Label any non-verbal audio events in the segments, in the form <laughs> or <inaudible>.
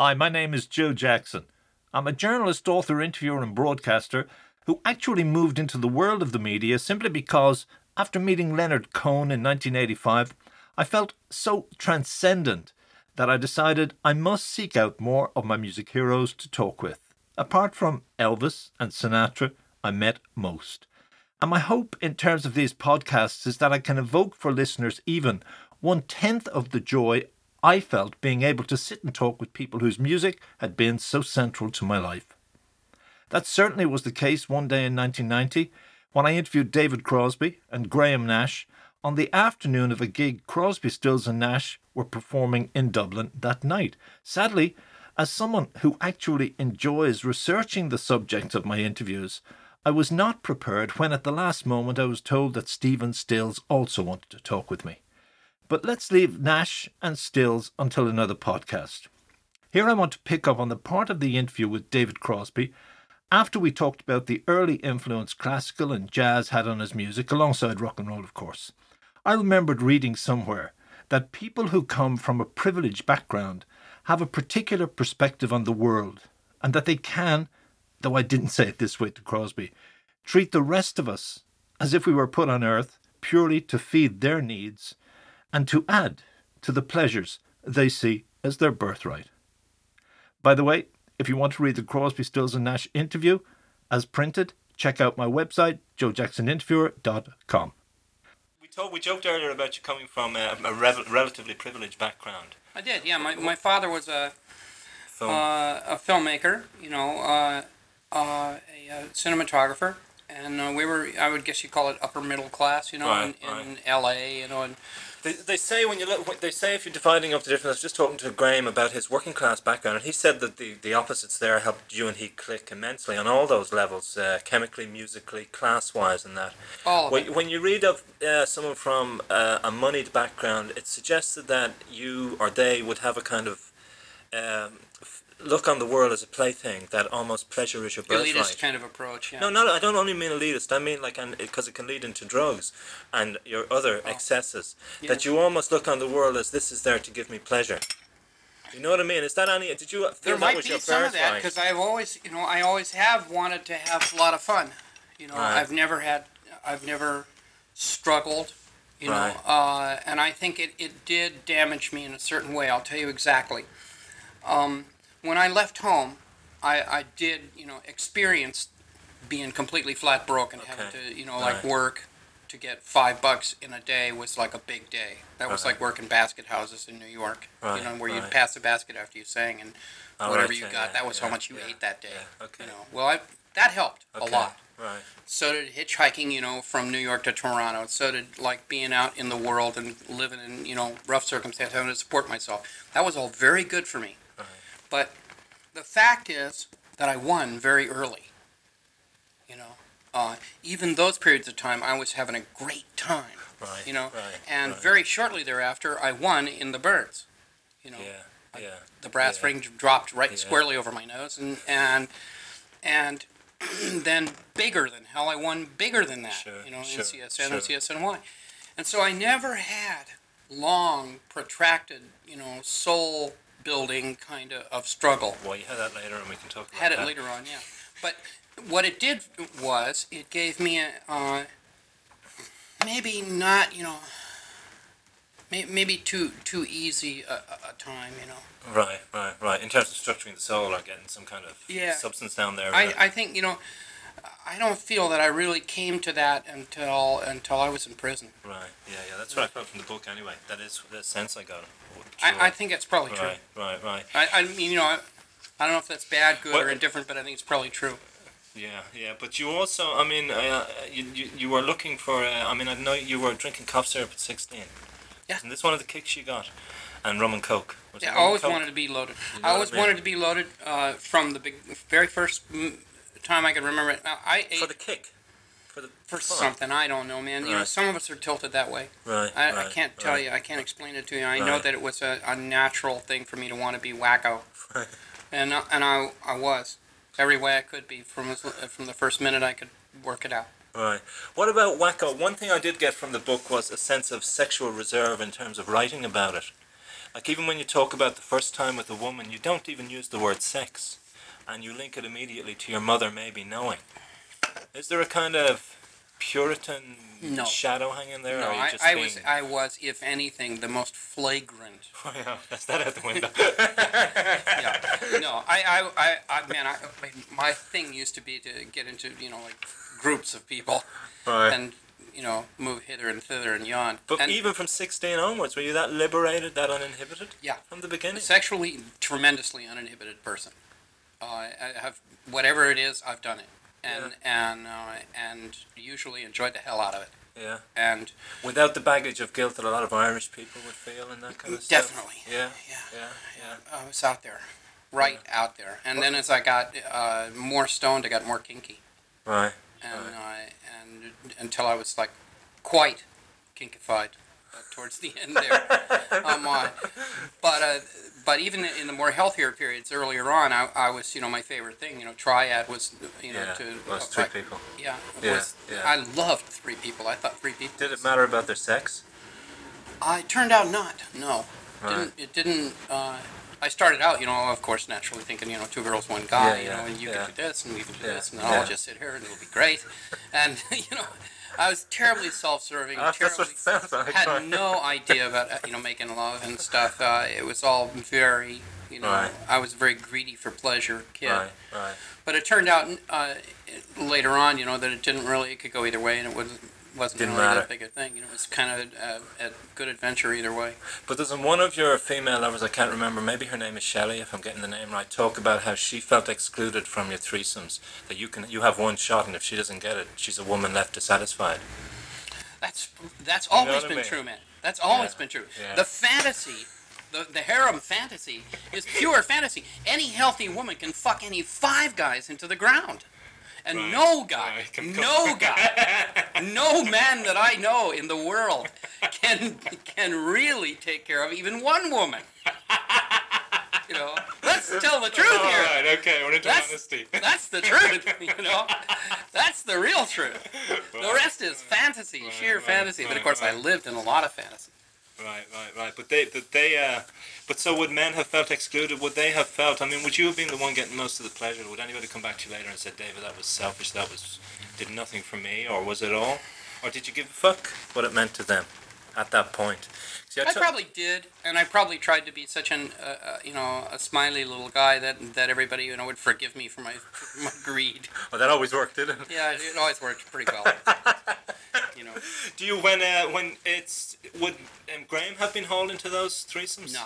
Hi, my name is Joe Jackson. I'm a journalist, author, interviewer, and broadcaster who actually moved into the world of the media simply because, after meeting Leonard Cohen in 1985, I felt so transcendent that I decided I must seek out more of my music heroes to talk with. Apart from Elvis and Sinatra, I met most. And my hope in terms of these podcasts is that I can evoke for listeners even one tenth of the joy I felt being able to sit and talk with people whose music had been so central to my life. That certainly was the case one day in 1990 when I interviewed David Crosby and Graham Nash on the afternoon of a gig Crosby, Stills, and Nash were performing in Dublin that night. Sadly, as someone who actually enjoys researching the subjects of my interviews, I was not prepared when at the last moment I was told that Stephen Stills also wanted to talk with me. But let's leave Nash and Stills until another podcast. Here I want to pick up on the part of the interview with David Crosby after we talked about the early influence classical and jazz had on his music, alongside rock and roll, of course. I remembered reading somewhere that people who come from a privileged background have a particular perspective on the world, and that they can, though I didn't say it this way to Crosby, treat the rest of us as if we were put on earth purely to feed their needs and to add to the pleasures they see as their birthright. By the way, if you want to read the Crosby, Stills and Nash interview as printed, check out my website, joejacksoninterviewer.com. We told we joked earlier about you coming from a, a rev- relatively privileged background. I did, yeah. My, my father was a Film. uh, a filmmaker, you know, uh, uh, a, uh cinematographer, and uh, we were I would guess you call it upper middle class, you know, Right, in, in right. L.A. You know, and They, they say when you look, they say if you're dividing up the difference. I was just talking to Graham about his working class background, and he said that the, the opposites there helped you and he click immensely on all those levels, uh, chemically, musically, class wise, and that. all When, when you read of uh, someone from uh, a moneyed background, it suggested that you or they would have a kind of um, look on the world as a plaything, that almost pleasure is your birthright. elitist kind of approach. Yeah. No, no, I don't only mean elitist. I mean like, because it can lead into drugs and your other Oh. excesses. Yeah. That you almost look on the world as this is there to give me pleasure. You know what I mean? Is that any? Did you feel There that might was be your some of that because I've always, you know, I always have wanted to have a lot of fun. You know, Right. I've never had, I've never struggled. You Right. know, uh, and I think it, it did damage me in a certain way. I'll tell you exactly. Um, when I left home, I, I did, you know, experience being completely flat broke and having to, you know, like Right. work to get five bucks in a day was like a big day. That was Right. like working basket houses in New York. Right, You know, where you'd pass the basket after you sang and Oh, whatever you got, that was how much you yeah, ate that day. yeah, okay. You know, well, I, that helped a lot. Right. So did hitchhiking, you know, from New York to Toronto. So did like being out in the world and living in, you know, rough circumstances, having to support myself. That was all very good for me. But the fact is that I won very early. You know, uh, even those periods of time, I was having a great time. Right. You know, Right. and right. very shortly thereafter, I won in the Byrds. You know, Yeah. Yeah. the brass Yeah. ring dropped right Yeah. squarely over my nose, and and and <clears throat> then bigger than hell, I won bigger than that. Sure, you know, sure, NCSN and sure. CSNY, and so I never had long, protracted, you know, soul building kind of, of struggle. Well, you had that later, and we can talk about Had it that. later on, yeah. But what it did was it gave me a uh, maybe not, you know. may- Maybe too too easy a, a time, you know. Right. Right. Right. In terms of structuring the soul or getting some kind of Yeah. substance down there. I, I think you know I don't feel that I really came to that until until I was in prison. Right. Yeah. Yeah. That's what I felt from the book. Anyway, that is the sense I got. I, I think it's probably true. Right. Right. Right. I, I mean you know I, I don't know if that's bad, good, or indifferent, but I think it's probably true. Yeah, yeah, but you also, I mean, uh, you, you you were looking for, uh, I mean, I know you were drinking cough syrup at 16. Yeah. Isn't this one of the kicks you got? And rum and coke. Was Yeah, I always coke? wanted to be loaded. You I always I mean? wanted to be loaded uh, from the big, very first mm, time I could remember it. I ate For the kick. For the for fun. something I don't know, man. You know, some of us are tilted that way. Right. I, I can't tell right. you. I can't explain it to you. I know that it was a, a natural thing for me to want to be wacko, Right. and I- and I I was every way I could be from from the first minute I could work it out. Right. What about wacko? One thing I did get from the book was a sense of sexual reserve in terms of writing about it. Like even when you talk about the first time with a woman, you don't even use the word sex, and you link it immediately to your mother maybe knowing. Is there a kind of Puritan No. shadow hanging there? No, or are you I, I being... was, I was, if anything, the most flagrant. <laughs> Oh, yeah, that's that out the window. <laughs> Yeah. No, I, I, I, I man, I, my thing used to be to get into, you know, like groups of people right. and, you know, move hither and thither and yon. But and even from 16 onwards, were you that liberated, that uninhibited? Yeah. From the beginning? sexually tremendously uninhibited person. Uh, I have whatever it is, I've done it, and and uh, and usually enjoyed the hell out of it. Yeah. And Without the baggage of guilt that a lot of Irish people would feel and that kind of stuff. Definitely. Yeah. yeah, Yeah. Yeah. I was out there, right out there. And then as I got uh, more stoned, I got more kinky, Right. and uh, and until I was like quite kinkified uh, towards the end there. um, uh, but uh, but even in the more healthier periods earlier on, I, I was you know my favorite thing. You know, triad was you know Yeah. to it's uh, three like- people. Yeah, Yeah, was, yeah. I loved three people. I thought three people. Did it matter about their sex? Uh, it turned out not. No, Right. didn't, it didn't. Uh, I started out, you know, of course, naturally thinking, you know, two girls, one guy, Yeah, you yeah, know, and you yeah. can do this, and we can do this, and. I'll just sit here, and it'll be great. <laughs> And <laughs> you know, I was terribly self-serving. That's terribly, like. had right. no idea about uh, you know making love and stuff. Uh, it was all very, you know, Right. I was a very greedy for pleasure kid. Right. Right. But it turned out uh, later on, you know, that it didn't really. It could go either way, and it wasn't wasn't Didn't really matter. that big a thing. You know, it was kind of uh, a good adventure either way. But doesn't one of your female lovers, I can't remember, maybe her name is Shelley, if I'm getting the name right, talk about how she felt excluded from your threesomes? That you can you have one shot, and if she doesn't get it, she's a woman left dissatisfied. That's that's know always what I been mean? true, man. That's always Yeah, been true. yeah. The fantasy, the the harem fantasy, is pure fantasy. Any healthy woman can fuck any five guys into the ground, and Right, no guy, right, no guy, <laughs> no man that I know in the world can can really take care of even one woman. You know, let's tell the truth here. All right, okay, we're into That's, <laughs> that's the truth, you know. That's the real truth. The rest is fantasy, sheer fantasy. But of course, I lived in a lot of fantasy. Right, right, right. But they, but they, uh, but so would men have felt excluded? Would they have felt? I mean, would you have been the one getting most of the pleasure? Would anybody come back to you later and say, David, that was selfish. That was did nothing for me, or was it all? Or did you give a fuck what it meant to them at that point? See, I probably did, and I probably tried to be such an, uh, uh, you know, a smiley little guy that that everybody, you know, would forgive me for my <laughs> my greed. Well, that always worked, didn't it? Yeah, it always worked pretty well. <laughs> Do you when uh, when it's would um, Graham have been hauled into those threesomes? no.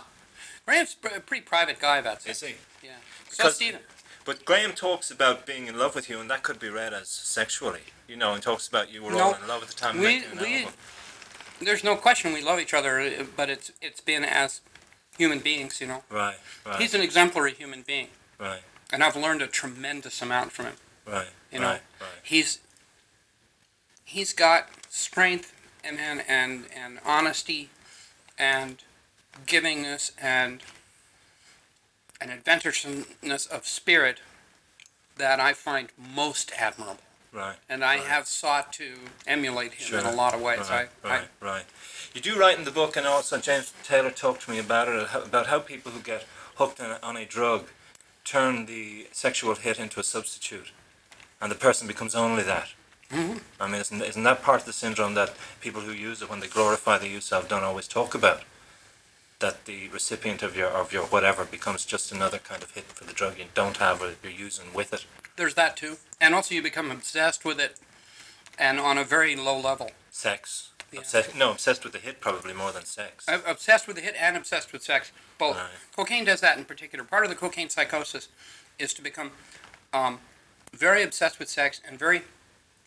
Graham's a pretty private guy about Is this. he? Yeah. So Because- Stephen. But Graham talks about being in love with you, and that could be read as sexually, you know, and talks about you were all in love at the time. we- we- There's no question we love each other, uh, but it's it's been as human beings, you know. Right, right, He's an exemplary human being, right, and I've learned a tremendous amount from him. right, You know, right, right. he's he's got strength and and and, and honesty and givingness and an adventuresomeness of spirit that I find most admirable. Right. And I Right. have sought to emulate him in a lot of ways. Right, I, right, right. You do write in the book, and also James Taylor talked to me about it, about how people who get hooked on a, on a drug turn the sexual hit into a substitute, and the person becomes only that. Mhm. I mean, isn't, isn't that part of the syndrome that people who use it, when they glorify the use of, don't always talk about? That the recipient of your of your whatever becomes just another kind of hit for the drug you don't have or you're using with it. there's that too. And also, you become obsessed with it, and on a very low level. Sex. Yeah. Obsessed, no, obsessed with the hit probably more than sex. I'm obsessed with the hit and obsessed with sex. Both. Right. Cocaine does that in particular. Part of the cocaine psychosis is to become um, very obsessed with sex and very,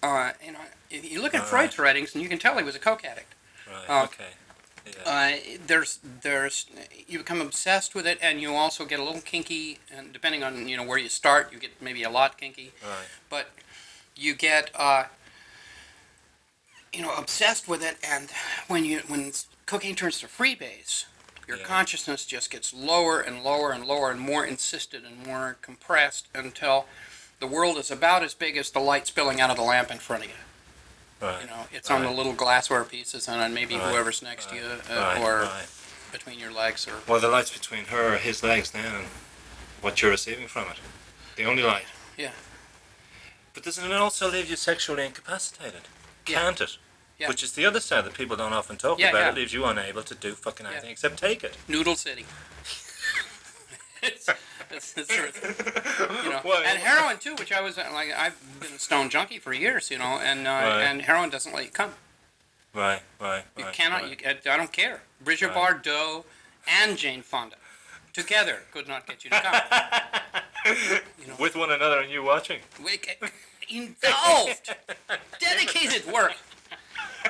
uh, you know, you look at All Freud's writings and you can tell he was a coke addict. Right. Uh, okay. Yeah. Uh, there's, there's, you become obsessed with it, and you also get a little kinky, and depending on you know where you start, you get maybe a lot kinky. right. but you get uh, you know obsessed with it and when you when cocaine turns to freebase your Yeah. consciousness just gets lower and lower and lower and more insisted and more compressed until the world is about as big as the light spilling out of the lamp in front of you Right. you know it's on the little glassware pieces and on maybe Right. whoever's next to you uh, right. or right. between your legs, or Well, the light's between her, or his legs then, and what you're receiving from it. The only light. Yeah. But doesn't it also leave you sexually incapacitated? Yeah. Can't it? Yeah. Which is the other side that people don't often talk Yeah, about. yeah. It leaves you unable to do fucking anything except take it. Noodle City. <laughs> <laughs> it's, it's the truth. <laughs> You know, Well, and heroin too, which I was uh, like, I've been a stone junkie for years, you know, and uh, Right. and heroin doesn't let you come. Right, right, You right. cannot. right. You, I I don't care. Brigitte Right. Bardot and Jane Fonda together could not get you to come. <laughs> you know, With one another and you watching. we- involved, dedicated work,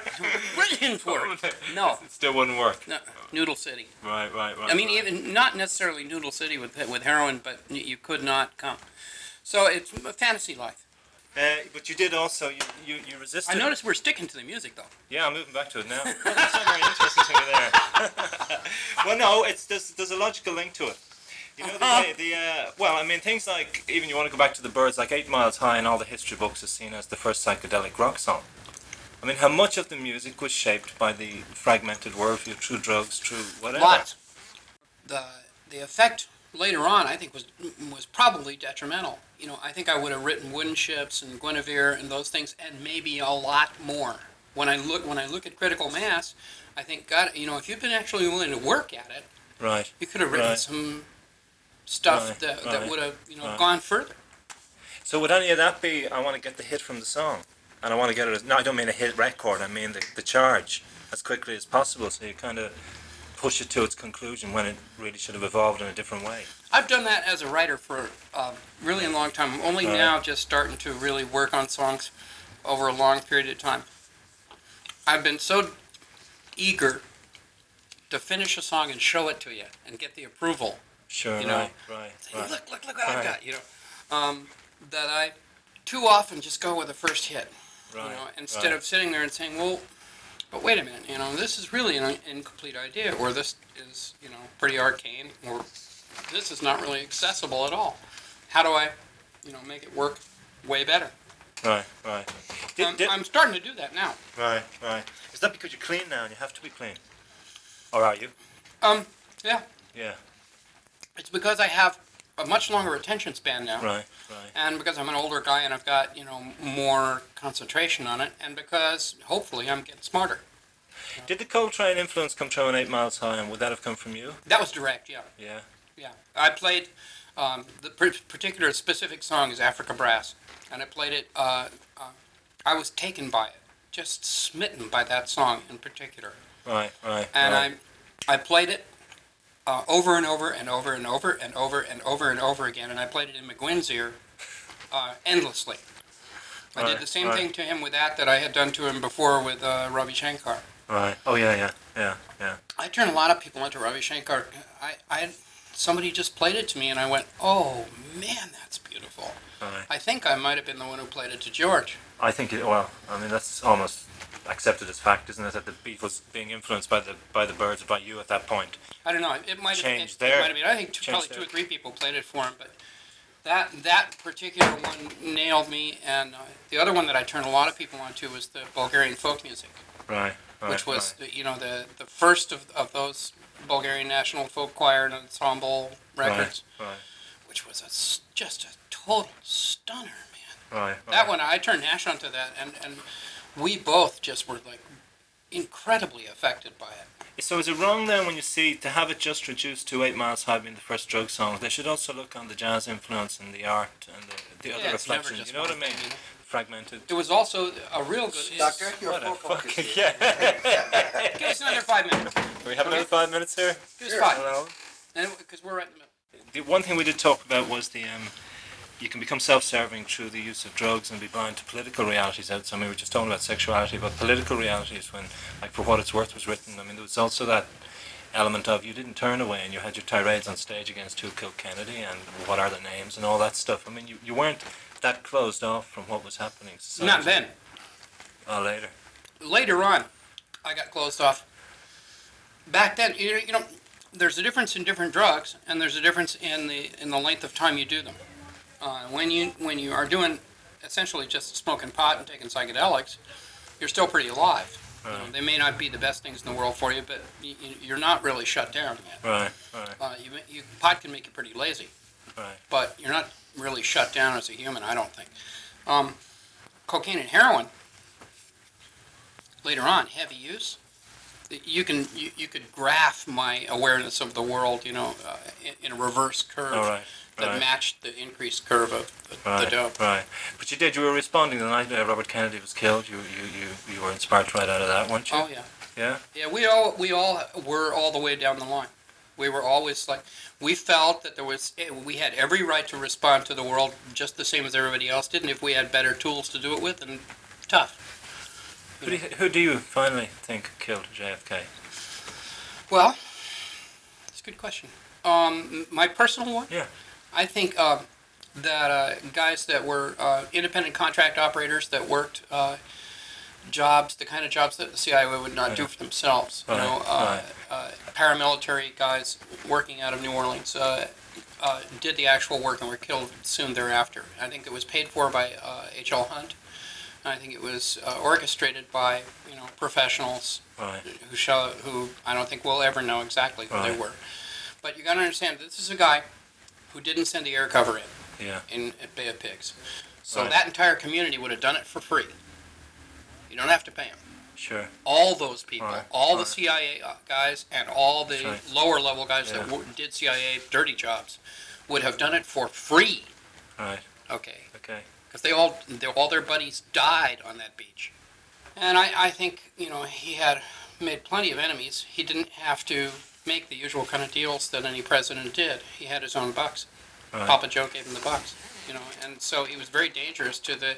<laughs> brilliant work. No, It still wouldn't work. no, Noodle City. Right, right, right. I mean, right. even not necessarily Noodle City with with heroin, but you could not come. So it's a fantasy life. Uh, but you did also, you, you, you resisted. I noticed we're sticking to the music though. Yeah, I'm moving back to it now. <laughs> There's something very interesting to me there. <laughs> well, no, it's there's, there's a logical link to it. You know, the, the uh, well, I mean, things like even you want to go back to the Byrds, like Eight Miles High, and all the history books is seen as the first psychedelic rock song. I mean, how much of the music was shaped by the fragmented worldview through drugs, through whatever. Lots. The the effect later on, I think, was was probably detrimental. You know, I think I would have written Wooden Ships and Guinevere and those things, and maybe a lot more. When I look when I look at Critical Mass, I think God, you know, if you'd been actually willing to work at it, Right. you could have written Right. some stuff Right, that, right, that would have you know gone further. So would any of that be? I want to get the hit from the song, and I want to get it. As, no, I don't mean a hit record. I mean the, the charge as quickly as possible. So you kind of push it to its conclusion when it really should have evolved in a different way. I've done that as a writer for um, really a long time. I'm only Right. now just starting to really work on songs over a long period of time. I've been so eager to finish a song and show it to you and get the approval. Sure. You know, right. Right. Say, right. look, look, look what I've got. You know, um, that I too often just go with the first hit. Right. You know, instead right. of sitting there and saying, well, but wait a minute, you know, this is really an incomplete idea, or this is, you know, pretty arcane, or this is not really accessible at all. How do I, you know, make it work way better? Right. Right. Did- I'm, did- I'm starting to do that now. right. Right. Is that because you're clean now and you have to be clean, or are you? Um, yeah, Yeah. it's because I have a much longer attention span now. Right. Right. And because I'm an older guy and I've got, you know, more concentration on it, and because hopefully I'm getting smarter. Did the Coltrane influence come through on Eight Miles High, and would that have come from you? That was direct, yeah. Yeah. Yeah, I played um, the particular specific song is Africa Brass, and I played it. Uh, uh, I was taken by it, just smitten by that song in particular, Right. Right. and right. I, I played it uh, over and over and over and over and over and over and over again, and I played it in McGuinn's ear uh, endlessly. I Right, did the same right. thing to him with that that I had done to him before with uh, Ravi Shankar. Right. Oh yeah. Yeah. Yeah. Yeah. I turned a lot of people into Ravi Shankar. I, I, somebody just played it to me, and I went, "Oh man, that's beautiful." Right. I think I might have been the one who played it to George. I think it, well, I mean that's almost accepted as fact, isn't it? That the Beatles being influenced by the by the Byrds by you at that point. I don't know. It might have. Changed there. it might have been. I think two, probably two or three people played it for him, but that that particular one nailed me. And uh, the other one that I turned a lot of people onto was the Bulgarian folk music, Right. right which was the, you know the the first of, of those Bulgarian national folk choir and ensemble records, Right. which was a just a total stunner, man. Right. right. That one, I turned Nash onto that, and, and we both just were like incredibly affected by it. So is it wrong then when you see to have it just reduced to Eight Miles High being the first drug song? They should also look on the jazz influence and the art and the, the other Yeah, it's reflections. You know what I mean? thing. Fragmented. It was also a real good. Doctor, your What a full focus fucking <laughs> here. yeah. <laughs> Give us another five minutes. Can we have another five minutes here? Give us Sure. five. Hello? Because we're right in the middle. The one thing we did talk about was the um, you can become self-serving through the use of drugs and be blind to political realities out. So I mean, we were just talking about sexuality, but political realities when, like, for what it's worth, was written. I mean, there was also that element of you didn't turn away and you had your tirades on stage against who killed Kennedy and what are the names and all that stuff. I mean, you, you weren't that closed off from what was happening. Not then. Oh, later. Later on, I got closed off. Back then, you know, there's a difference in different drugs, and there's a difference in the in the length of time you do them. Uh, when you when you are doing essentially just smoking pot and taking psychedelics, you're still pretty alive. You know, they may not be the best things in the world for you, but y- y- you're not really shut down yet. Right, right, Uh, you, you, pot can make you pretty lazy, right. but you're not really shut down as a human, I don't think. Um, cocaine and heroin, later on, heavy use, you can you, you could graph my awareness of the world, you know, uh, in, in a reverse curve All right, that right. matched the increased curve of the, the Right, dope. right. But you did. You were responding the night uh, Robert Kennedy was killed. You, you, you, you were inspired right out of that, weren't you? Oh yeah. Yeah. Yeah, we all we all were all the way down the line. We were always like we felt that there was eh, we had every right to respond to the world just the same as everybody else did, and if we had better tools to do it with, then tough. Who do, you, who do you finally think killed JFK? Well, that's a good question. Um, my personal one. Yeah. I think uh, that uh, guys that were uh, independent contract operators that worked uh, jobs, the kind of jobs that the CIA would not do for themselves. You Right, know, uh, right. uh, paramilitary guys working out of New Orleans uh, uh, did the actual work and were killed soon thereafter. I think it was paid for by uh, H.L. Hunt. I think it was uh, orchestrated by you know professionals Right. who show who I don't think we'll ever know exactly who they were. But you got to understand, this is a guy who didn't send the air cover in Yeah. in at Bay of Pigs. So Right. that entire community would have done it for free. You don't have to pay them. Sure. All those people, Right, all the right. CIA uh, guys and all the right. lower level guys that w- did CIA dirty jobs would have done it for free. Right. Okay, Okay. because they all they, all their buddies died on that beach. And I, I think you know he had made plenty of enemies. He didn't have to make the usual kind of deals that any president did. He had his own bucks. Right. Papa Joe gave him the bucks, you know, and so he was very dangerous to the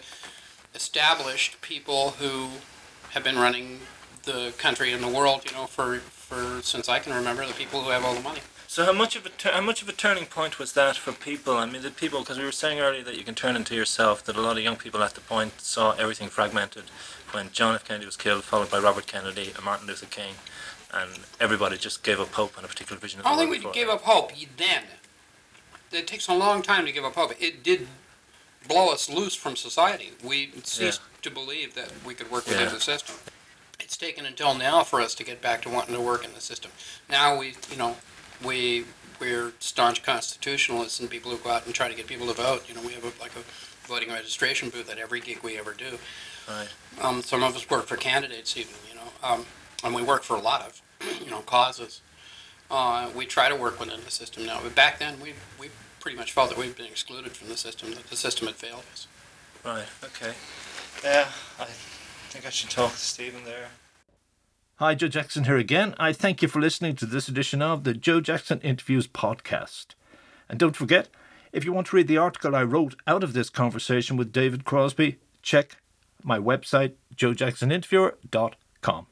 established people who have been running the country and the world, you know, for for since I can remember, the people who have all the money. So how much of a how much of a turning point was that for people? I mean, the people because we were saying earlier that you can turn into yourself. That a lot of young people at the point saw everything fragmented when John F. Kennedy was killed, followed by Robert Kennedy and Martin Luther King, and everybody just gave up hope on a particular vision of I don't think we gave up hope then. It takes a long time to give up hope. It did blow us loose from society. We ceased to believe that we could work within Yeah. the system. It's taken until now for us to get back to wanting to work in the system. Now we, you know, we we're staunch constitutionalists and people who go out and try to get people to vote. You know, we have a, like a voting registration booth at every gig we ever do. Right. Um, some of us work for candidates even, you know, um, and we work for a lot of, <clears throat> you know, causes. Uh, we try to work within the system now, but back then we, we pretty much felt that we'd been excluded from the system, that the system had failed us. Right. Okay. Yeah, I think I should talk to Stephen there. Hi, Joe Jackson here again. I thank you for listening to this edition of the Joe Jackson Interviews podcast. And don't forget, if you want to read the article I wrote out of this conversation with David Crosby, check my website, joejacksoninterviewer.com.